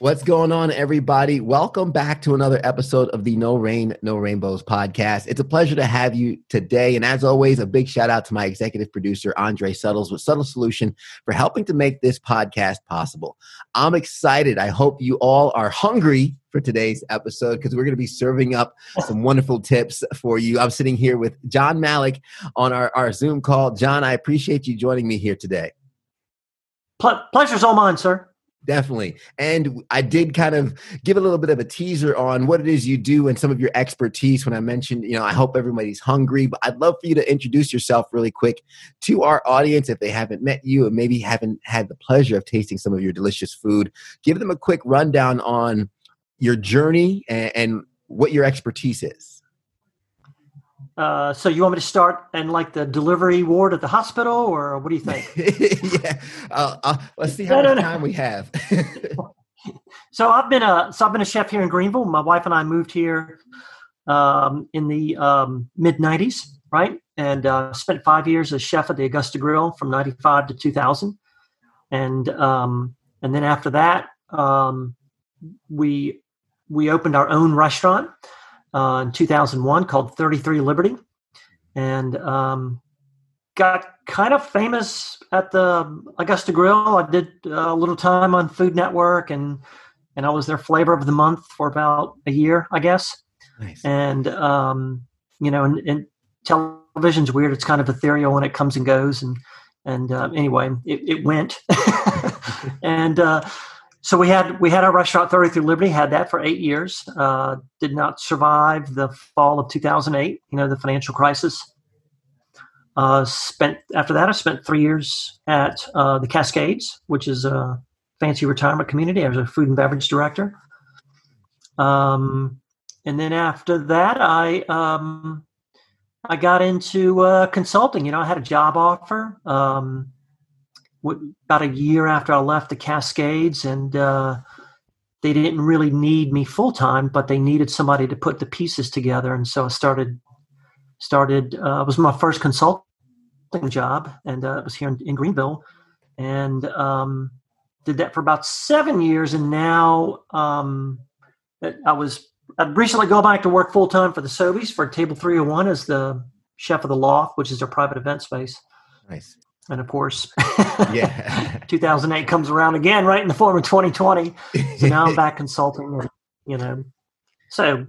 What's going on, everybody? Welcome back to another episode of the No Rain, No Rainbows podcast. It's a pleasure to have you today. And as always, a big shout out to my executive producer, Andre Suttles, with Subtle Solution for helping to make this podcast possible. I'm excited. I hope you all are hungry for today's episode because we're going to be serving up some wonderful tips for you. I'm sitting here with John Malik on our, our Zoom call. John, I appreciate you joining me here today. Ple- pleasure's all mine, sir. Definitely. And I did kind of give a little bit of a teaser on what it is you do and some of your expertise when I mentioned, you know, I hope everybody's hungry, but I'd love for you to introduce yourself really quick to our audience if they haven't met you and maybe haven't had the pleasure of tasting some of your delicious food. Give them a quick rundown on your journey and, and what your expertise is. Uh, so you want me to start in like the delivery ward at the hospital, or what do you think? yeah, uh, uh, let's see how no, much time we have. so I've been a so I've been a chef here in Greenville. My wife and I moved here um, in the um, mid '90s, right? And uh, spent five years as chef at the Augusta Grill from '95 to 2000, and um, and then after that, um, we we opened our own restaurant uh, in 2001 called 33 Liberty, and um, got kind of famous at the Augusta Grill. I did a little time on Food Network, and and I was their flavor of the month for about a year, I guess. Nice. And um, you know, and, and, television's weird. It's kind of ethereal when it comes and goes. And and uh, anyway, it, it went. and uh, so we had we had our restaurant 33 Liberty, had that for eight years. Uh, did not survive the fall of 2008, you know, the financial crisis. Uh, spent after that, I spent three years at uh, the Cascades, which is a fancy retirement community. I was a food and beverage director. Um, and then after that, I um, I got into uh, consulting. You know, I had a job offer. Um, about a year after I left the Cascades, and uh, they didn't really need me full time, but they needed somebody to put the pieces together. And so I started started. Uh, it was my first consulting job, and uh, it was here in, in Greenville, and um, did that for about seven years. And now um, I was I recently go back to work full time for the Sobeys for Table Three Hundred One as the chef of the Loft, which is their private event space. Nice and of course, yeah, 2008 comes around again, right in the form of 2020. So now I'm back consulting, you know. So,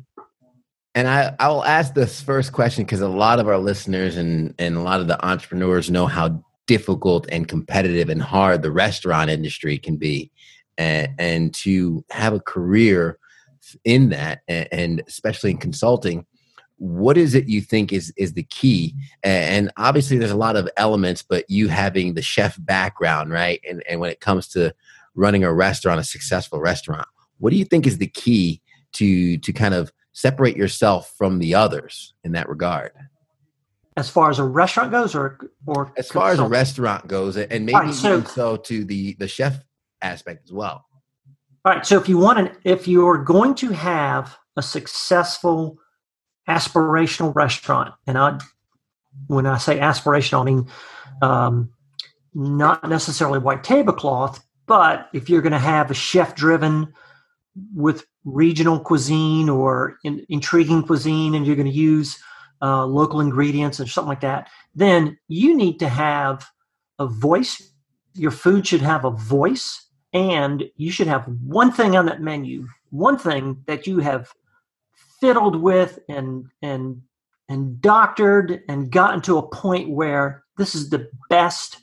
and I I will ask this first question because a lot of our listeners and and a lot of the entrepreneurs know how difficult and competitive and hard the restaurant industry can be, and and to have a career in that, and especially in consulting what is it you think is is the key? And obviously there's a lot of elements but you having the chef background right? And and when it comes to running a restaurant a successful restaurant what do you think is the key to to kind of separate yourself from the others in that regard? As far as a restaurant goes or or as far as a restaurant goes and maybe right, so, even so to the the chef aspect as well. All right so if you want an if you're going to have a successful aspirational restaurant. And I, when I say aspirational, I mean um, not necessarily white tablecloth, but if you're going to have a chef driven with regional cuisine or in, intriguing cuisine and you're going to use uh, local ingredients and something like that, then you need to have a voice. Your food should have a voice, and you should have one thing on that menu, one thing that you have fiddled with and and and doctored and gotten to a point where this is the best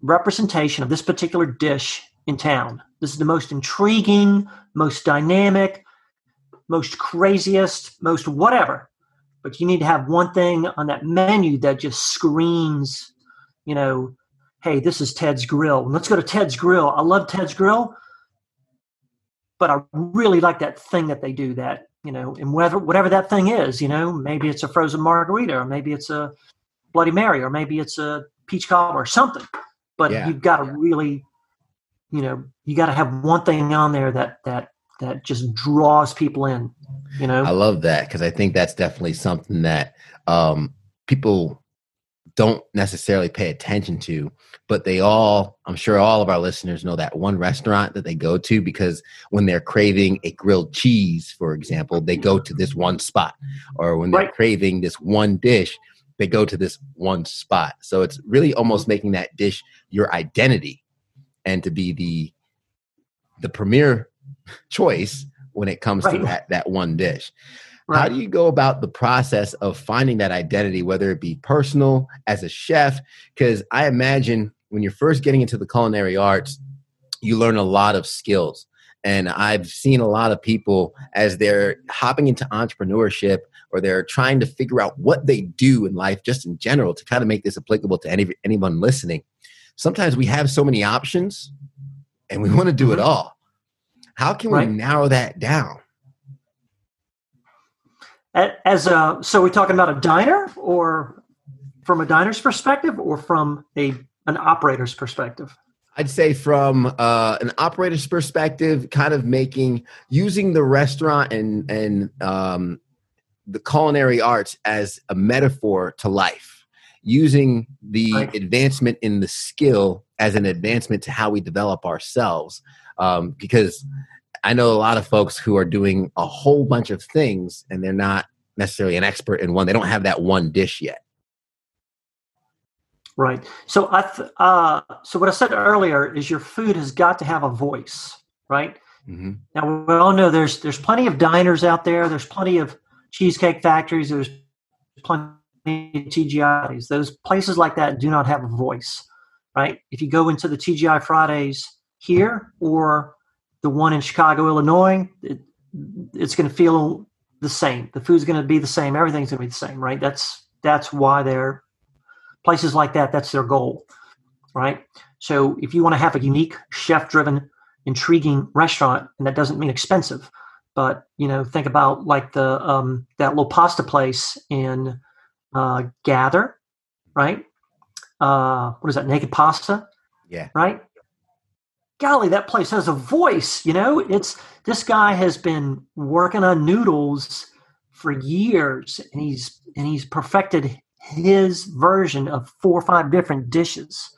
representation of this particular dish in town. This is the most intriguing, most dynamic, most craziest, most whatever. But you need to have one thing on that menu that just screams, you know, hey, this is Ted's Grill. Let's go to Ted's Grill. I love Ted's Grill, but I really like that thing that they do that you know, and whether whatever that thing is, you know, maybe it's a frozen margarita, or maybe it's a Bloody Mary, or maybe it's a peach cobbler, or something. but Yeah. you've got to really, you know, you got to have one thing on there that that that just draws people in. You know, I love that because I think that's definitely something that um, people don't necessarily pay attention to, but they all, I'm sure all of our listeners know that one restaurant that they go to because when they're craving a grilled cheese, for example, they go to this one spot. Or when they're Right. craving this one dish, they go to this one spot. So it's really almost making that dish your identity and to be the the premier choice when it comes to that, that one dish. How do you go about the process of finding that identity, whether it be personal as a chef? Because I imagine when you're first getting into the culinary arts, you learn a lot of skills. And I've seen a lot of people as they're hopping into entrepreneurship or they're trying to figure out what they do in life, just in general, to kind of make this applicable to any, anyone listening. Sometimes we have so many options and we want to do it Mhm. all. How can we Right. narrow that down? As a, so we're talking about a diner, or from a diner's perspective, or from a an operator's perspective. I'd say from uh, an operator's perspective, kind of making using the restaurant and and um, the culinary arts as a metaphor to life, using the Right. advancement in the skill as an advancement to how we develop ourselves. Um, because I know a lot of folks who are doing a whole bunch of things and they're not necessarily an expert in one. They don't have that one dish yet. Right. So I th- uh, so what I said earlier is your food has got to have a voice, right? hmm Now we all know there's there's plenty of diners out there. There's plenty of cheesecake factories. There's plenty of TGIs. Those places like that do not have a voice, right? If you go into the TGI Fridays here or the one in Chicago, Illinois, it, it's going to feel the same. The food's going to be the same. Everything's going to be the same, right? That's that's why they're places like that. That's their goal, right? So if you want to have a unique chef-driven intriguing restaurant and that doesn't mean expensive but you know think about like the um that little pasta place in uh gather right uh what is that naked pasta Yeah. right golly that place has a voice you know it's this guy has been working on noodles for years and he's and he's perfected his version of four or five different dishes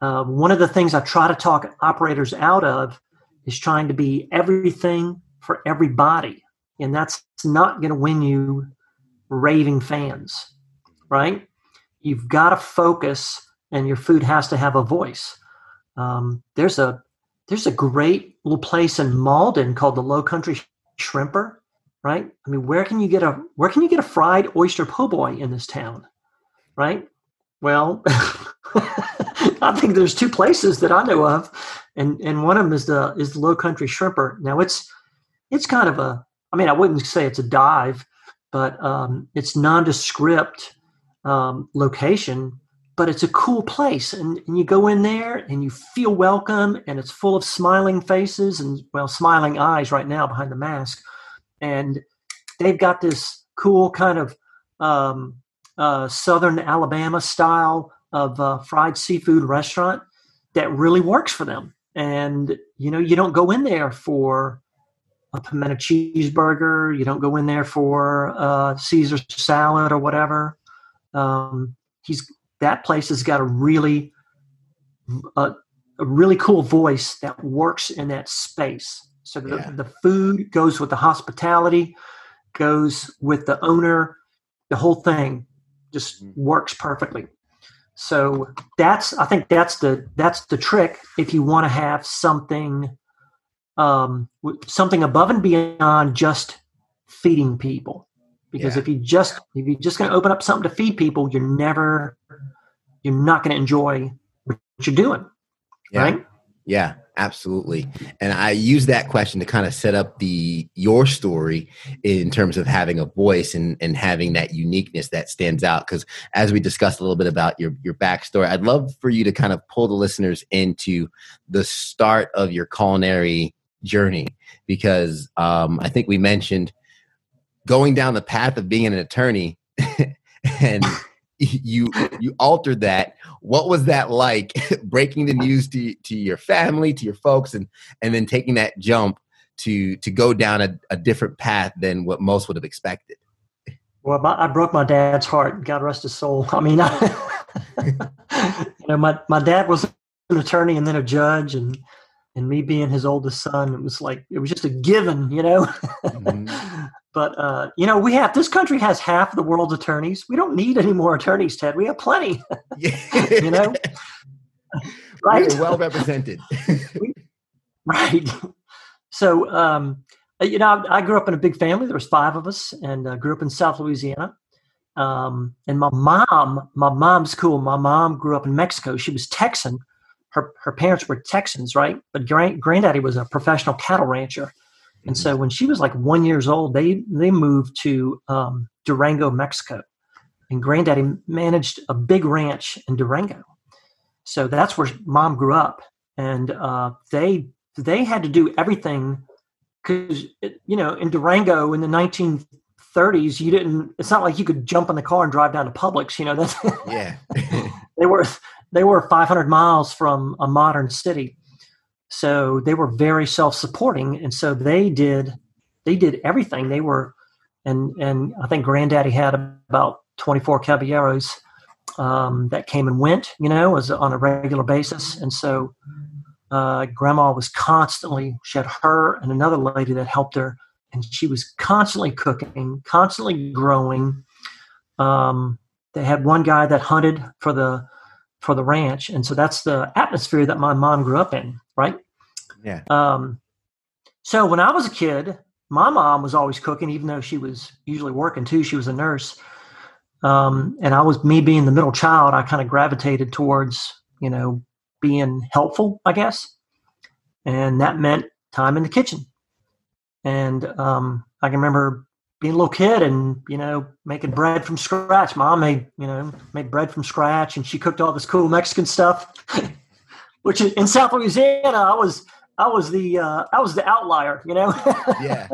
uh, one of the things I try to talk operators out of is trying to be everything for everybody. And that's not going to win you raving fans, right? You've got to focus and your food has to have a voice. Um, there's a there's a great little place in Mauldin called the Low Country Shrimper, right? I mean, where can you get a where can you get a fried oyster po' boy in this town, right? Well, I think there's two places that I know of, and and one of them is the is the Low Country Shrimper. Now it's it's kind of a I mean I wouldn't say it's a dive, but um, it's nondescript um, location, but it's a cool place, and, and you go in there and you feel welcome, and it's full of smiling faces and well smiling eyes right now behind the mask, and they've got this cool kind of um, uh, Southern Alabama style of uh, fried seafood restaurant that really works for them. And you know, you don't go in there for a pimento cheeseburger. You don't go in there for uh, Caesar salad or whatever. Um, he's that place has got a really a, a really cool voice that works in that space. So the, Yeah. the food goes with the hospitality, goes with the owner. The whole thing just Mhm. works perfectly. So that's I think that's the that's the trick if you want to have something um, something above and beyond just feeding people. Because Yeah. if you just if you're just going to open up something to feed people, you're never you're not going to enjoy what you're doing, Yeah. right? Yeah, absolutely. And I use that question to kind of set up the your story in terms of having a voice and, and having that uniqueness that stands out. Because as we discussed a little bit about your your backstory, I'd love for you to kind of pull the listeners into the start of your culinary journey because um, I think we mentioned going down the path of being an attorney and you you altered that. What was that like breaking the news to to your family, to your folks, and and then taking that jump to to go down a, a different path than what most would have expected? Well, my, I broke my dad's heart. God rest his soul. I mean, I, you know, my my dad was an attorney and then a judge, and and me being his oldest son, it was like it was just a given, you know. Mm-hmm. but uh, you know, we have this country has half the world's attorneys. We don't need any more attorneys, Ted. We have plenty. you know, right? We're well represented. right. So, um, you know, I, I, grew up in a big family. There was five of us, and uh, grew up in South Louisiana. Um, and my mom, my mom's cool. My mom grew up in Mexico. She was Texan, her her parents were Texans, right? But grand, granddaddy was a professional cattle rancher, and mm-hmm. so when she was like one years old, they they moved to um, Durango, Mexico, and granddaddy managed a big ranch in Durango. So that's where mom grew up, and uh, they they had to do everything because you know in Durango in the 1930s you didn't. It's not like you could jump in the car and drive down to Publix. You know that's yeah. they were they were 500 miles from a modern city. So they were very self-supporting and so they did they did everything. They were and and i think granddaddy had about 24 caballeros um, that came and went you know as on a regular basis. And so uh, grandma was constantly she had her and another lady that helped her and she was constantly cooking constantly growing. Um, they had one guy that hunted for the for the ranch, and so that's the atmosphere that my mom grew up in, right? Yeah. Um, so when I was a kid, my mom was always cooking, even though she was usually working too. She was a nurse, um, and I was me being the middle child. I kind of gravitated towards you know being helpful, I guess, and that meant time in the kitchen. And um, I can remember being a little kid and you know making bread from scratch. Mom made you know made bread from scratch and she cooked all this cool mexican stuff which in south louisiana i was i was the uh, i was the outlier you know? Yeah.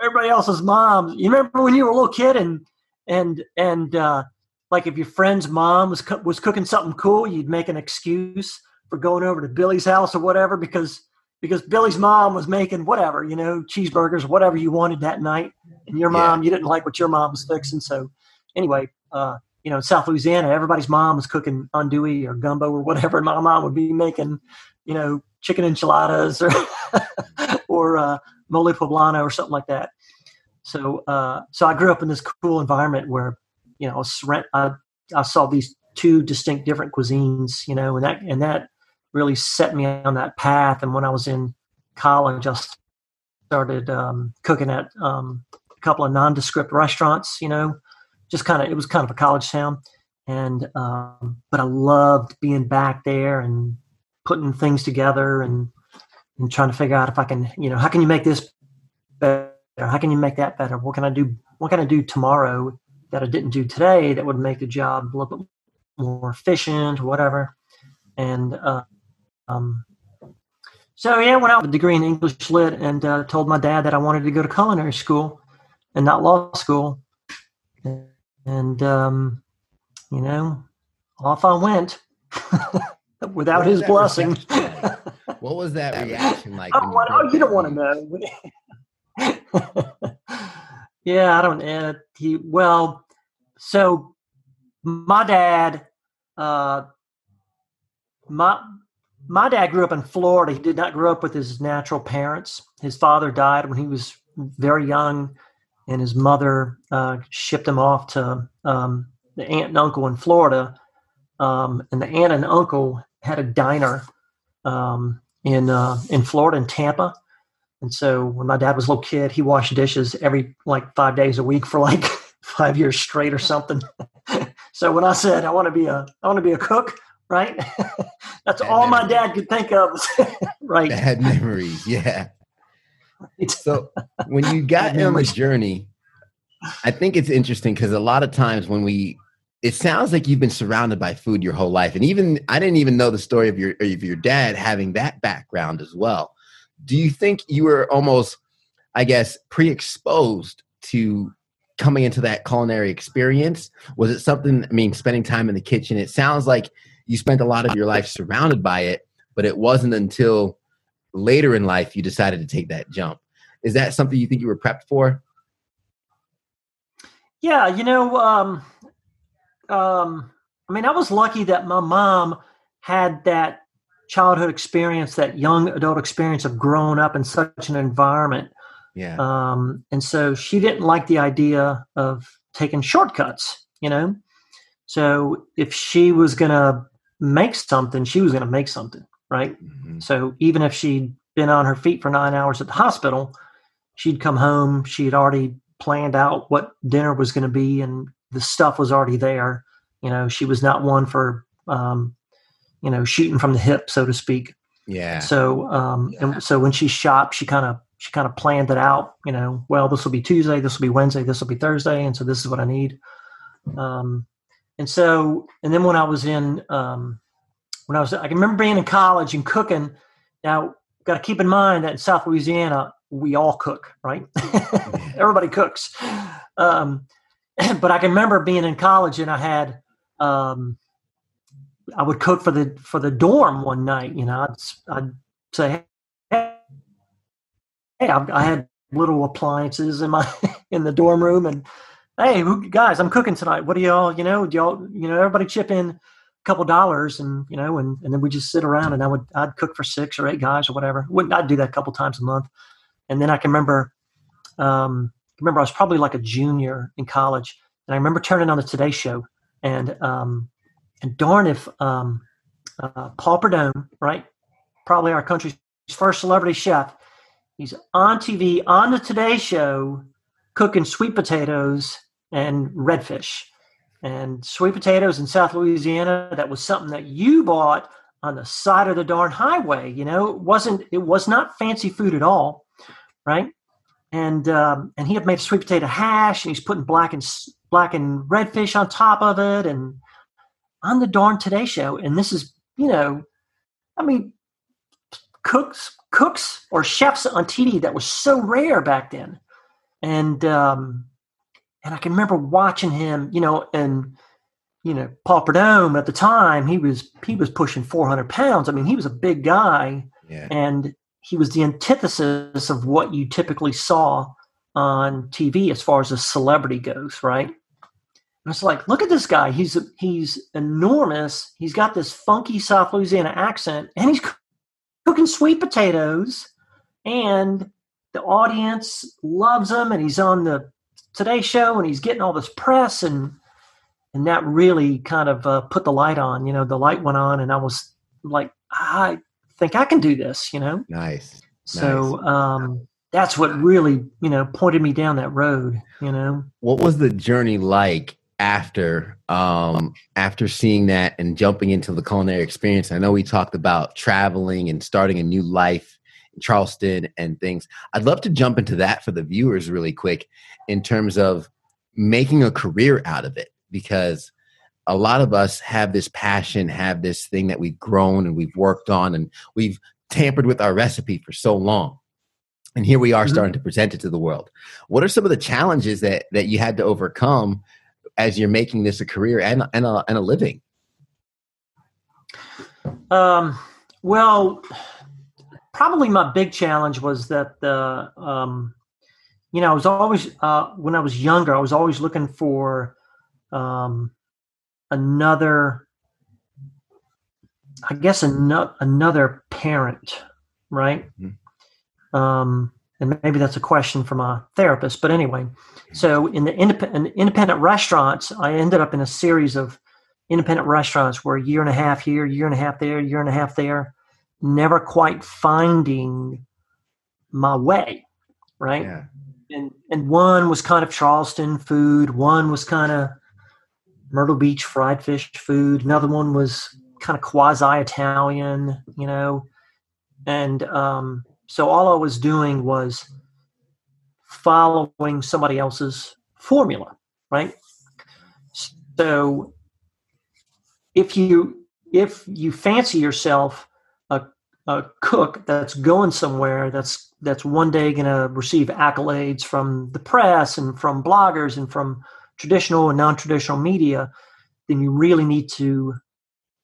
Everybody else's mom you remember when you were a little kid and and and uh, like if your friend's mom was co- was cooking something cool you'd make an excuse for going over to billy's house or whatever because because Billy's mom was making whatever, you know, cheeseburgers, whatever you wanted that night. And your mom, yeah. you didn't like what your mom was fixing. So anyway, uh, you know, in South Louisiana, everybody's mom was cooking andouille or gumbo or whatever. And my mom would be making, you know, chicken enchiladas or, or uh, mole poblano or something like that. So, uh, so I grew up in this cool environment where, you know, I, I saw these two distinct different cuisines, you know, and that, and that, really set me on that path. And when I was in college, I started um, cooking at um, a couple of nondescript restaurants. You know, just kind of it was kind of a college town, and um, but I loved being back there and putting things together and and trying to figure out if I can, you know, how can you make this better? How can you make that better? What can I do? What can I do tomorrow that I didn't do today that would make the job a little bit more efficient whatever? And uh, um, so yeah, went out with a degree in English lit and uh, told my dad that I wanted to go to culinary school and not law school. And um, you know, off I went without his blessing. what was that reaction like? Oh, you, oh, you don't want to know. yeah, I don't. Uh, he well, so my dad, uh, my my dad grew up in Florida. He did not grow up with his natural parents. His father died when he was very young, and his mother uh, shipped him off to um, the aunt and uncle in Florida. Um, and the aunt and uncle had a diner um, in uh, in Florida in Tampa. And so when my dad was a little kid, he washed dishes every like five days a week for like five years straight or something. so when I said I want to be a I want to be a cook, right? That's bad all memories. my dad could think of. right. Bad memories. Yeah. Right. So when you got on the journey, I think it's interesting because a lot of times when we, it sounds like you've been surrounded by food your whole life, and even I didn't even know the story of your of your dad having that background as well. Do you think you were almost, I guess, pre-exposed to coming into that culinary experience? Was it something, I mean, spending time in the kitchen? It sounds like you spent a lot of your life surrounded by it, but it wasn't until later in life you decided to take that jump. Is that something you think you were prepped for? Yeah, you know, um, um, I mean, I was lucky that my mom had that childhood experience, that young adult experience of growing up in such an environment. Yeah. Um, and so she didn't like the idea of taking shortcuts, you know? So if she was going to make something, she was going to make something, right? Mm-hmm. So even if she'd been on her feet for nine hours at the hospital, she'd come home. She had already planned out what dinner was going to be, and the stuff was already there. You know, she was not one for, um, you know, shooting from the hip, so to speak. Yeah. So, um, yeah. and so when she shopped, she kind of she kind of planned it out. You know, well, this will be Tuesday, this will be Wednesday, this will be Thursday, and so this is what I need. Um, and so, and then when I was in, um, when I was, I can remember being in college and cooking. Now, got to keep in mind that in South Louisiana, we all cook, right? Everybody cooks. Um, but I can remember being in college and I had, um, I would cook for the for the dorm one night. You know, I'd, I'd say, "Hey, I, I had little appliances in my in the dorm room, and hey, guys, I'm cooking tonight. What do y'all, you know, do y'all, you know, everybody chip in a couple dollars and you know and, and then we just sit around and i would i'd cook for six or eight guys or whatever wouldn't i'd do that a couple times a month and then i can remember um remember i was probably like a junior in college and i remember turning on the today show and um and darn if um uh, paul prudhomme right probably our country's first celebrity chef he's on tv on the today show cooking sweet potatoes and redfish and sweet potatoes in South Louisiana. That was something that you bought on the side of the darn highway. You know, it wasn't. It was not fancy food at all, right? And um, and he had made sweet potato hash, and he's putting black and black and redfish on top of it, and on the darn Today Show. And this is, you know, I mean, cooks cooks or chefs on TV that was so rare back then, and um, and I can remember watching him, you know, and you know, Paul Prudhomme at the time, he was he was pushing 400 pounds. I mean, he was a big guy, yeah. and he was the antithesis of what you typically saw on TV as far as a celebrity goes, right? And it's like, look at this guy. He's he's enormous. He's got this funky South Louisiana accent, and he's cooking sweet potatoes, and the audience loves him, and he's on the Today Show, and he's getting all this press, and and that really kind of uh, put the light on. You know, the light went on, and I was like, I think I can do this. You know, nice. So nice. Um, that's what really you know pointed me down that road. You know, what was the journey like after um after seeing that and jumping into the culinary experience i know we talked about traveling and starting a new life Charleston and things. I'd love to jump into that for the viewers really quick in terms of making a career out of it because a lot of us have this passion, have this thing that we've grown and we've worked on and we've tampered with our recipe for so long. And here we are mm-hmm. starting to present it to the world. What are some of the challenges that that you had to overcome as you're making this a career and and a, and a living? Um, well, probably my big challenge was that the um, you know I was always uh, when I was younger I was always looking for um, another I guess another another parent right? Mm-hmm. um, and maybe that's a question for my therapist but anyway. So in the independent independent restaurants I ended up in a series of independent restaurants where a year and a half here year and a half there year and a half there never quite finding my way, right? Yeah. And and one was kind of Charleston food, one was kind of Myrtle Beach fried fish food, another one was kind of quasi Italian, you know. And um, so all I was doing was following somebody else's formula, right? So if you if you fancy yourself a cook that's going somewhere that's that's one day going to receive accolades from the press and from bloggers and from traditional and non-traditional media then you really need to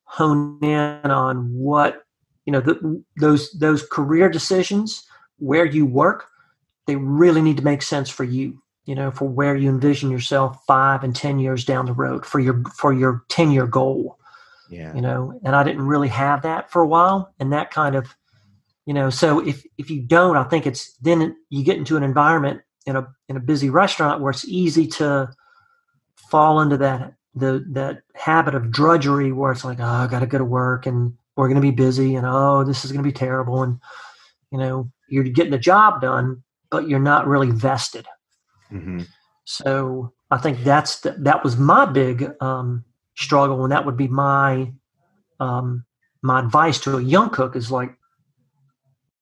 hone in on what you know the, those those career decisions where you work they really need to make sense for you you know for where you envision yourself five and ten years down the road for your for your 10 year goal yeah you know and i didn't really have that for a while and that kind of you know so if if you don't i think it's then you get into an environment in a in a busy restaurant where it's easy to fall into that the that habit of drudgery where it's like oh i gotta go to work and we're going to be busy and oh this is going to be terrible and you know you're getting the job done but you're not really vested mm-hmm. so i think that's the, that was my big um, struggle. And that would be my um, my advice to a young cook is like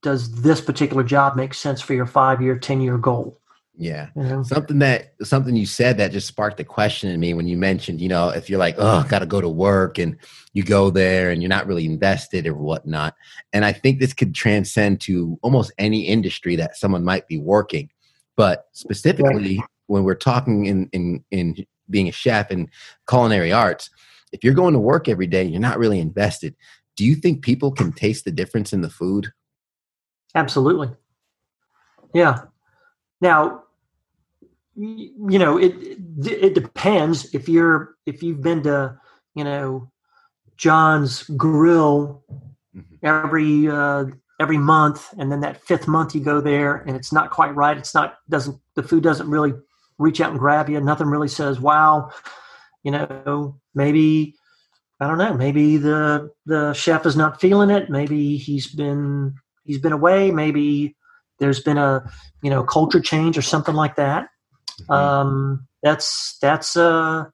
does this particular job make sense for your five year ten year goal? Yeah. Know? something that something you said that just sparked a question in me when you mentioned you know if you're like oh gotta go to work and you go there and you're not really invested or whatnot. And i think this could transcend to almost any industry that someone might be working. But specifically right. when we're talking in in in being a chef and culinary arts, if you're going to work every day, you're not really invested. Do you think people can taste the difference in the food? Absolutely. Yeah. Now, you know, it it depends if you're if you've been to, you know, John's Grill mm-hmm. every uh, every month, and then that fifth month you go there and it's not quite right. It's not doesn't the food doesn't really reach out and grab you. Nothing really says, wow, you know, maybe I don't know, maybe the the chef is not feeling it. Maybe he's been he's been away. Maybe there's been a you know culture change or something like that. Mm-hmm. Um, that's that's uh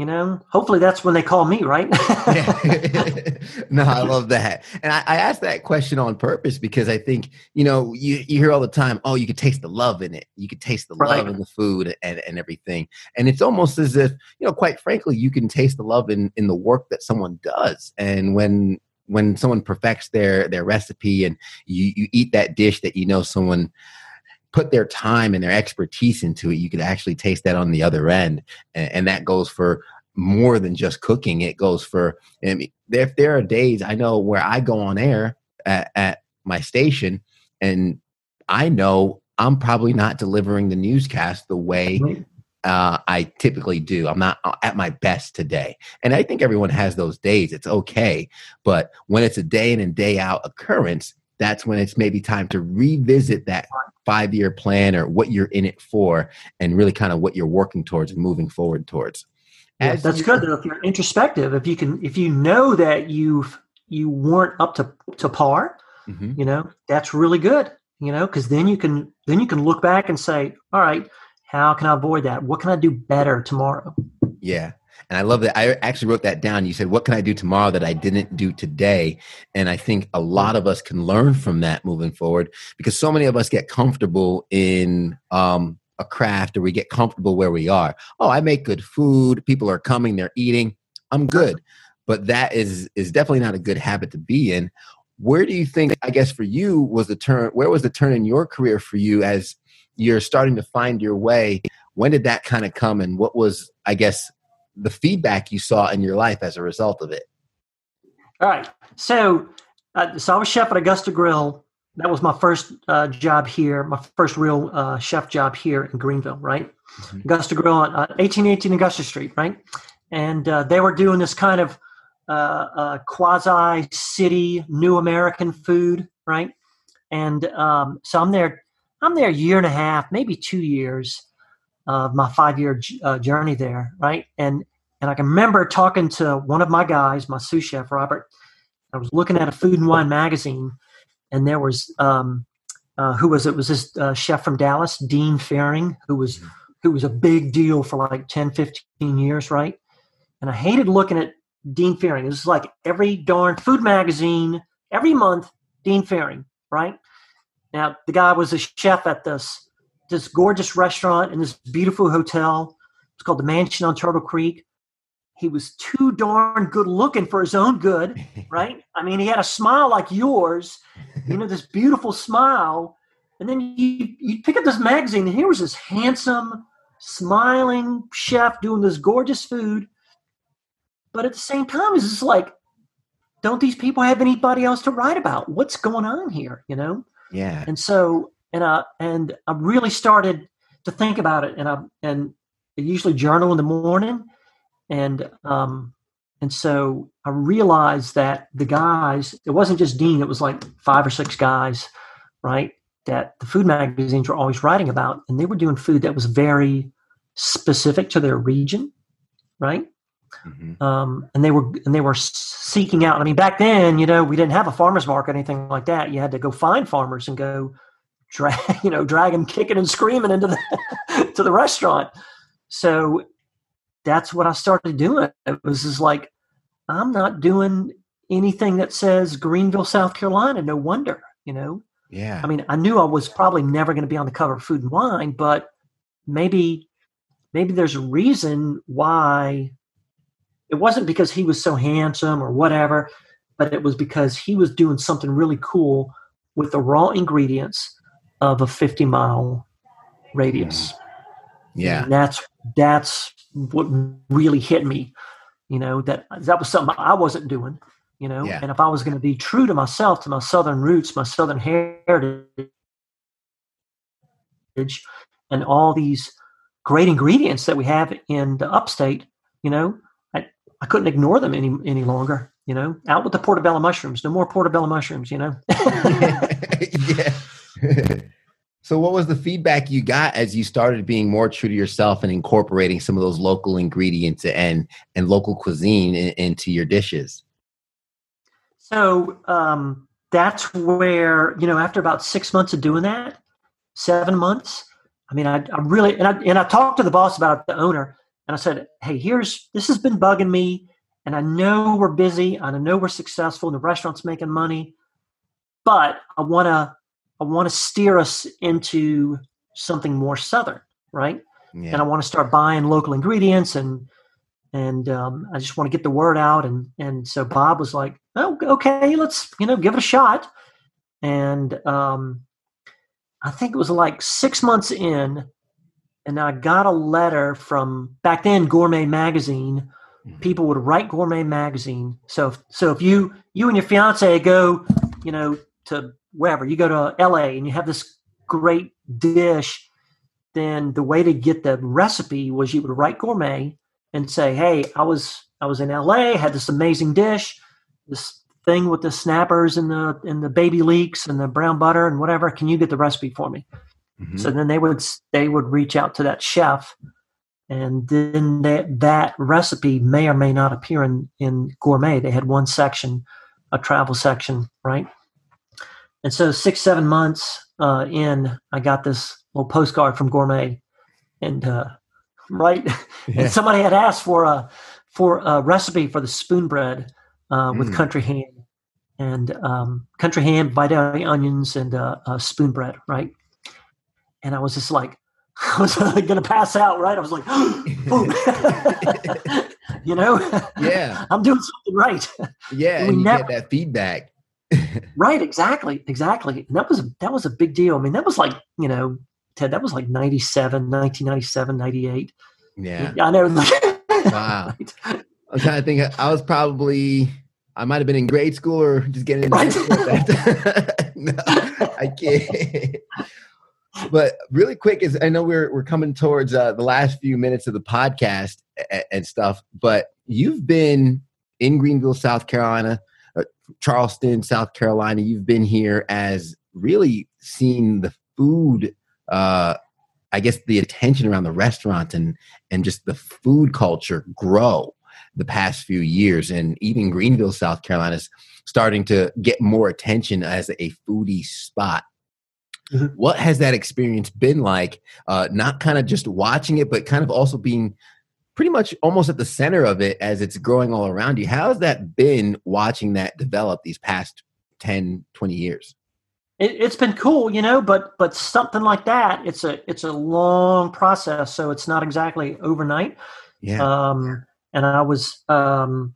you know? Hopefully that's when they call me right? No i love that. And I, I asked that question on purpose because i think you know you, you hear all the time oh you can taste the love in it. You can taste the right. love in the food and, and everything. And it's almost as if you know quite frankly you can taste the love in in the work that someone does. And when when someone perfects their their recipe and you you eat that dish that you know someone put their time and their expertise into it, you could actually taste that on the other end. And, and that goes for more than just cooking. It goes for, I mean, if there are days I know where I go on air at, at my station and I know I'm probably not delivering the newscast the way uh, I typically do. I'm not uh, at my best today. And I think everyone has those days. It's okay. But when it's a day in and day out occurrence, that's when it's maybe time to revisit that five year plan or what you're in it for and really kind of what you're working towards and moving forward towards. Yeah, that's good though. If you're introspective, if you can, if you know that you've you weren't up to to par, mm-hmm. you know that's really good. You know, because then you can then you can look back and say, all right, how can I avoid that? What can I do better tomorrow? Yeah, and I love that. I actually wrote that down. You said, What can I do tomorrow that I didn't do today? And I think a lot of us can learn from that moving forward because so many of us get comfortable in um, a craft or we get comfortable where we are. Oh, I make good food. People are coming, they're eating. I'm good. But that is is definitely not a good habit to be in. Where do you think, I guess for you, was the turn? Where was the turn in your career for you as you're starting to find your way? When did that kind of come and what was, I guess, the feedback you saw in your life as a result of it. All right. So, uh, so I was chef at Augusta Grill. That was my first uh, job here, my first real uh, chef job here in Greenville, right? Mm-hmm. Augusta Grill on 1818 uh, Augusta Street, right? And uh, they were doing this kind of uh, quasi city new American food, right? And um, so I'm there. I'm there a year and a half, maybe two years of my five year uh, journey there, right? And and I can remember talking to one of my guys, my sous chef Robert. I was looking at a Food and Wine magazine, and there was um, uh, who was it? Was this uh, chef from Dallas, Dean Fearing, who was who was a big deal for like 10, 15 years, right? And I hated looking at Dean Fearing. It was like every darn food magazine every month, Dean Fearing, right? Now the guy was a chef at this this gorgeous restaurant in this beautiful hotel. It's called the Mansion on Turtle Creek. He was too darn good looking for his own good, right? I mean, he had a smile like yours, you know, this beautiful smile. And then you you pick up this magazine, and here was this handsome, smiling chef doing this gorgeous food. But at the same time, it's just like, don't these people have anybody else to write about? What's going on here? You know? Yeah. And so, and I and I really started to think about it, and I and I usually journal in the morning, and um, and so I realized that the guys, it wasn't just Dean, it was like five or six guys, right? That the food magazines were always writing about, and they were doing food that was very specific to their region, right? Mm-hmm. Um, and they were and they were seeking out. I mean, back then, you know, we didn't have a farmers market, anything like that. You had to go find farmers and go drag, you know, drag them kicking and screaming into the to the restaurant. So that's what I started doing. It was just like, I'm not doing anything that says Greenville, South Carolina. No wonder, you know. Yeah. I mean, I knew I was probably never going to be on the cover of Food and Wine, but maybe, maybe there's a reason why. It wasn't because he was so handsome or whatever, but it was because he was doing something really cool with the raw ingredients of a 50 mile radius. Mm. Yeah. And that's that's what really hit me. You know that that was something I wasn't doing. You know, yeah. and if I was going to be true to myself, to my southern roots, my southern heritage, and all these great ingredients that we have in the upstate, you know, I, I couldn't ignore them any any longer. You know, out with the portobello mushrooms. No more portobello mushrooms. You know. yeah. So, what was the feedback you got as you started being more true to yourself and incorporating some of those local ingredients and and local cuisine in, into your dishes? So um, that's where you know after about six months of doing that, seven months. I mean, I, I really and I and I talked to the boss about the owner, and I said, "Hey, here's this has been bugging me, and I know we're busy, and I know we're successful, and the restaurant's making money, but I want to." I want to steer us into something more southern, right? Yeah. And I want to start buying local ingredients and and um, I just want to get the word out. And and so Bob was like, "Oh, okay, let's you know give it a shot." And um, I think it was like six months in, and I got a letter from back then Gourmet Magazine. Mm-hmm. People would write Gourmet Magazine. So if, so if you you and your fiance go, you know, to wherever you go to LA and you have this great dish, then the way to get the recipe was you would write gourmet and say, "Hey, I was I was in LA, had this amazing dish, this thing with the snappers and the and the baby leeks and the brown butter and whatever. Can you get the recipe for me?" Mm-hmm. So then they would they would reach out to that chef, and then that that recipe may or may not appear in in gourmet. They had one section, a travel section, right? And so six, seven months uh, in, I got this little postcard from Gourmet, and uh, right, yeah. and somebody had asked for a for a recipe for the spoon bread uh, with mm. country ham and um, country ham, Vidalia onions, and uh, spoon bread, right? And I was just like, I was going to pass out, right? I was like, you know, yeah, I'm doing something right. Yeah, and you never, get that feedback right, exactly, exactly. And that was a, that was a big deal. I mean, that was like you know, Ted, that was like 97, 1997, 98. Yeah, I know. wow. I'm trying to think. I was probably I might have been in grade school or just getting into right. that. no, I can't. But really quick is I know we're we're coming towards uh, the last few minutes of the podcast and, and stuff, but you've been in Greenville, South Carolina Charleston, South Carolina, you've been here as really seeing the food, uh, I guess the attention around the restaurant and and just the food culture grow the past few years. And even Greenville, South Carolina is starting to get more attention as a foodie spot. Mm-hmm. What has that experience been like? Uh, not kind of just watching it, but kind of also being pretty much almost at the center of it as it's growing all around you. How has that been watching that develop these past 10, 20 years? It, has been cool, you know, but but something like that, it's a it's a long process, so it's not exactly overnight. Yeah. Um, and I was, um,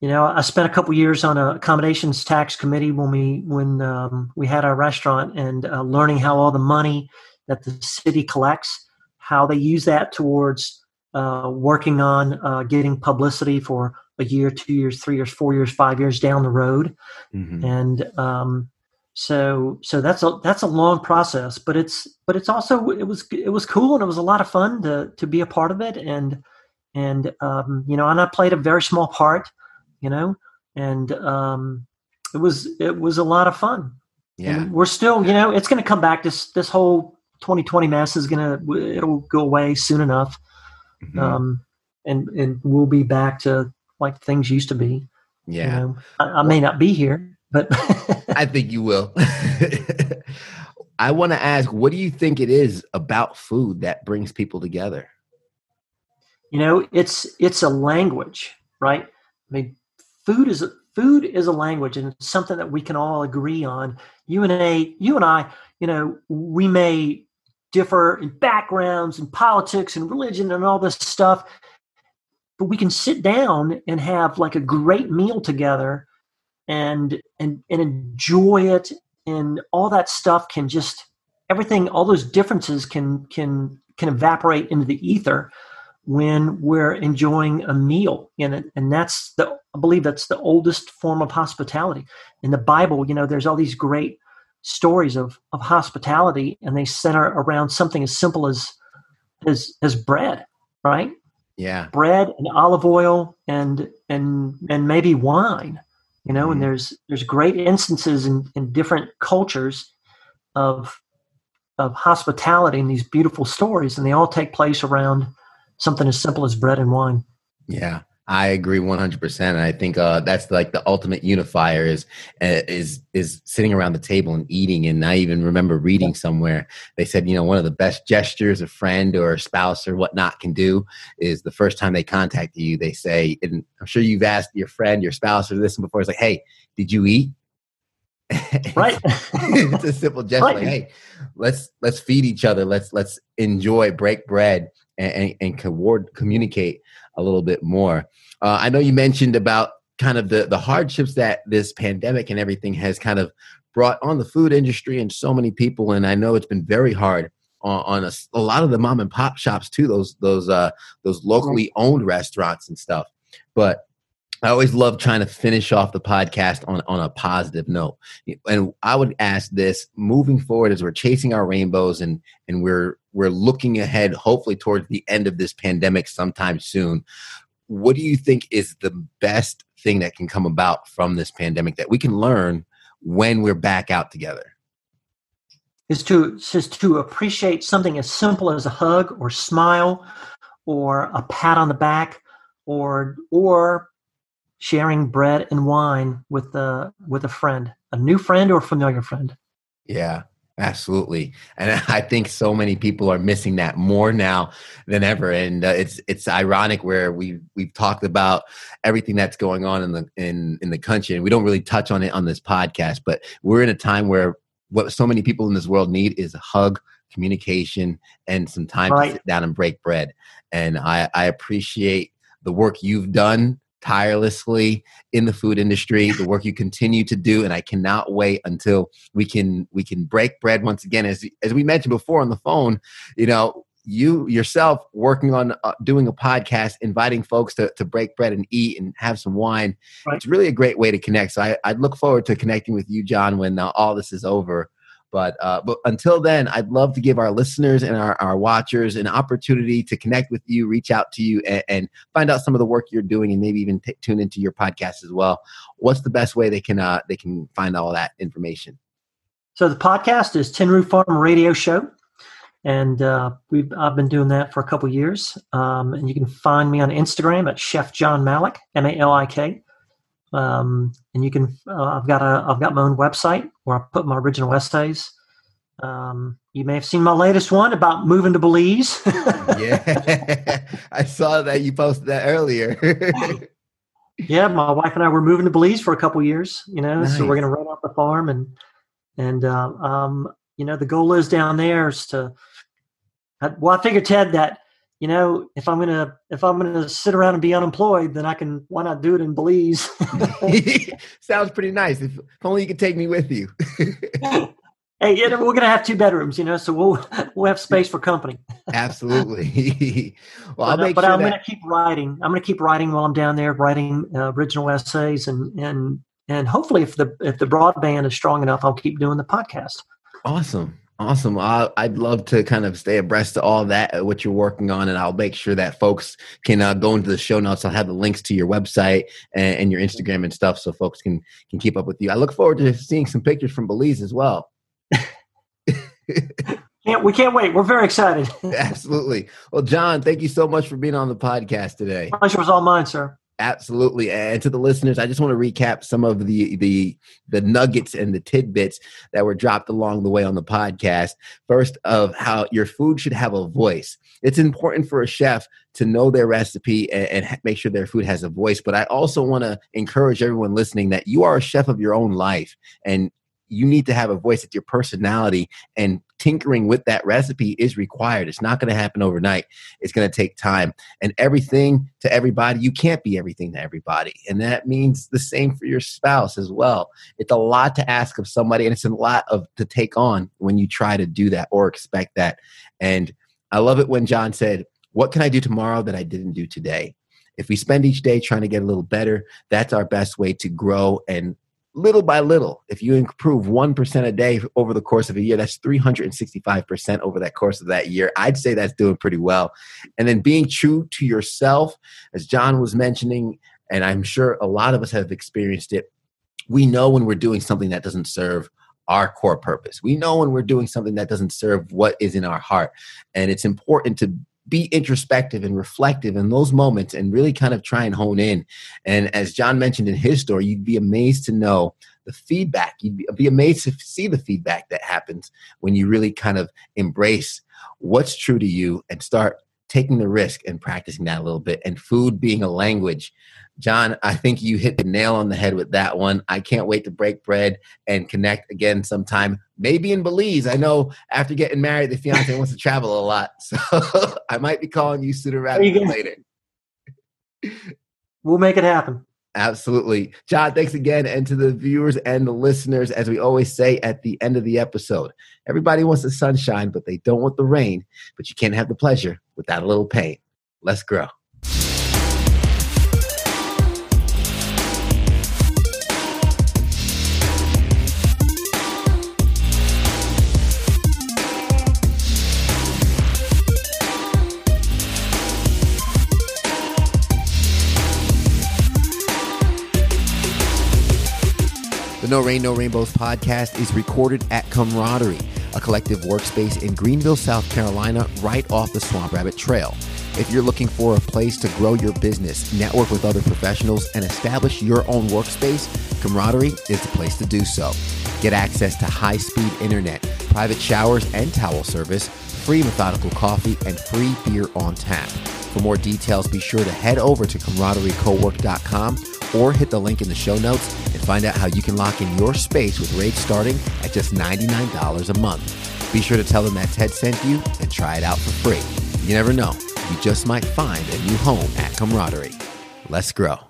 you know, I spent a couple years on a accommodations tax committee when we when um, we had our restaurant and uh, learning how all the money that the city collects, how they use that towards uh, working on uh, getting publicity for a year, two years, three years, four years, five years down the road, mm-hmm. and um, so so that's a that's a long process. But it's but it's also it was it was cool and it was a lot of fun to to be a part of it and and um, you know and I played a very small part you know, and um, it was it was a lot of fun. Yeah, and we're still, you know, it's going to come back. This this whole 2020 mess is gonna it'll go away soon enough, mm-hmm. um, and and we'll be back to like things used to be. Yeah, you know? I, I may not be here, but I think you will. I want to ask, what do you think it is about food that brings people together? You know, it's it's a language, right? I mean, food is food is a language and it's something that we can all agree on. You and a you and I, you know, we may differ in backgrounds and politics and religion and all this stuff, but we can sit down and have like a great meal together and and and enjoy it. And all that stuff can just everything all those differences can can can evaporate into the ether when we're enjoying a meal. And and that's the i believe that's the oldest form of hospitality. In the bible you know there's all these great stories of of hospitality and they center around something as simple as as as bread right yeah bread and olive oil and and and maybe wine you know mm. and mm-hmm. there's there's great instances in in different cultures of of hospitality and these beautiful stories and they all take place around something as simple as bread and wine. Yeah. I agree 100%. And I think uh, that's like the ultimate unifier is uh, is is sitting around the table and eating. And I even remember reading somewhere they said, you know, one of the best gestures a friend or a spouse or whatnot can do is the first time they contact you, they say, and I'm sure you've asked your friend, your spouse, or this and before. It's like, hey, did you eat? right it's a simple gesture right. like hey let's let's feed each other let's let's enjoy break bread and, and, and communicate a little bit more. Uh, I know you mentioned about kind of the, the hardships that this pandemic and everything has kind of brought on the food industry and so many people. And I know it's been very hard on, on a, a, lot of the mom and pop shops too, those, those, uh, those locally owned restaurants and stuff. But I always love trying to finish off the podcast on, on a positive note. And I would ask this moving forward as we're chasing our rainbows and, and we're, we're looking ahead, hopefully towards the end of this pandemic sometime soon. What do you think is the best thing that can come about from this pandemic that we can learn when we're back out together? Is to, is to appreciate something as simple as a hug or smile or a pat on the back or, or sharing bread and wine with a with a friend, a new friend or a familiar friend. Yeah, absolutely. And I think so many people are missing that more now than ever. And uh, it's it's ironic where we we've talked about everything that's going on in the in in the country, and we don't really touch on it on this podcast. But we're in a time where what so many people in this world need is a hug communication and some time right. to sit down and break bread and I, I appreciate the work you've done tirelessly in the food industry, the work you continue to do, and I cannot wait until we can we can break bread once again. As as we mentioned before on the phone, you know, you yourself working on uh, doing a podcast, inviting folks to, to break bread and eat and have some wine. Right. It's really a great way to connect. So I, I look forward to connecting with you, John, when uh, all this is over. But uh, but until then, I'd love to give our listeners and our, our watchers an opportunity to connect with you, reach out to you, and, and find out some of the work you're doing, and maybe even t- tune into your podcast as well. What's the best way they can uh, they can find all that information? So the podcast is Tin Roof Farm Radio Show, and uh, we've I've been doing that for a couple years. Um, and you can find me on Instagram at Chef John Malik, M A L I K. Um, and you can, uh, I've got a, I've got my own website where I put my original essays. Um, you may have seen my latest one about moving to Belize. yeah, I saw that you posted that earlier. yeah, my wife and I were moving to Belize for a couple years. You know, nice. so we're going to run off the farm and and uh, um, you know the goal is down there is to. Uh, well, I figured Ted that you know, if I'm gonna if I'm gonna sit around and be unemployed, then I can why not do it in Belize? Sounds pretty nice. If, only you could take me with you. hey, you know, we're gonna have two bedrooms, you know, so we'll we'll have space for company. Absolutely. well, I'll but, make but sure I'm that... gonna keep writing. I'm gonna keep writing while I'm down there, writing uh, original essays, and and and hopefully, if the if the broadband is strong enough, I'll keep doing the podcast. Awesome. Awesome. I, would love to kind of stay abreast of all that, uh, what you're working on, and I'll make sure that folks can uh, go into the show notes. I'll have the links to your website and, and, your Instagram and stuff, so folks can can keep up with you. I look forward to seeing some pictures from Belize as well. yeah, we can't wait. We're very excited. Absolutely. Well, John, thank you so much for being on the podcast today. Pleasure was all mine, sir. Absolutely. And to the listeners, I just want to recap some of the the the nuggets and the tidbits that were dropped along the way on the podcast. First of how your food should have a voice. It's important for a chef to know their recipe and, and make sure their food has a voice, but I also want to encourage everyone listening that you are a chef of your own life and you need to have a voice at your personality and tinkering with that recipe is required. It's not going to happen overnight. It's going to take time. And everything to everybody you can't be everything to everybody. And that means the same for your spouse as well. It's a lot to ask of somebody and it's a lot of to take on when you try to do that or expect that. And i love it when john said what can i do tomorrow that i didn't do today? If we spend each day trying to get a little better that's our best way to grow and little by little, if you improve 1% a day over the course of a year, that's 365% over that course of that year. I'd say that's doing pretty well. And then being true to yourself, as John was mentioning, and I'm sure a lot of us have experienced it, we know when we're doing something that doesn't serve our core purpose. We know when we're doing something that doesn't serve what is in our heart. And it's important to be introspective and reflective in those moments and really kind of try and hone in. And as John mentioned in his story, you'd be amazed to know the feedback. You'd be amazed to see the feedback that happens when you really kind of embrace what's true to you and start taking the risk and practicing that a little bit. And food being a language John, I think you hit the nail on the head with that one. I can't wait to break bread and connect again sometime, maybe in Belize. I know after getting married, the fiance wants to travel a lot. So I might be calling you sooner rather than later. We'll make it happen. Absolutely. John, thanks again. And to the viewers and the listeners, as we always say at the end of the episode, everybody wants the sunshine, but they don't want the rain. But you can't have the pleasure without a little pain. Let's grow. The No Rain, No Rainbows podcast is recorded at Camaraderie, a collective workspace in Greenville, South Carolina, right off the Swamp Rabbit Trail. If you're looking for a place to grow your business, network with other professionals, and establish your own workspace, Camaraderie is the place to do so. Get access to high speed internet, private showers and towel service, free methodical coffee, and free beer on tap. For more details, be sure to head over to camaraderiecowork.com or hit the link in the show notes and find out how you can lock in your space with rates starting at just $99 a month. Be sure to tell them that Ted sent you and try it out for free. You never know, you just might find a new home at Camaraderie. Let's grow.